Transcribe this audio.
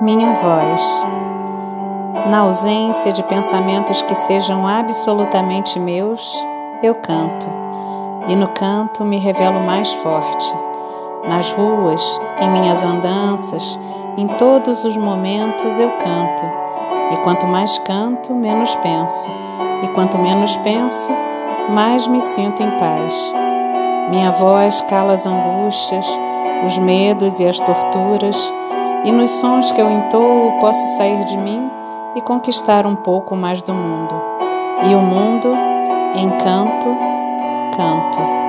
Minha voz. Na ausência de pensamentos que sejam absolutamente meus, eu canto. E no canto me revelo mais forte. Nas ruas, em minhas andanças, em todos os momentos eu canto. E quanto mais canto, menos penso. E quanto menos penso, mais me sinto em paz. Minha voz cala as angústias, os medos e as torturas e nos sons que eu entoo posso sair de mim e conquistar um pouco mais do mundo. E o mundo, encanto, canto.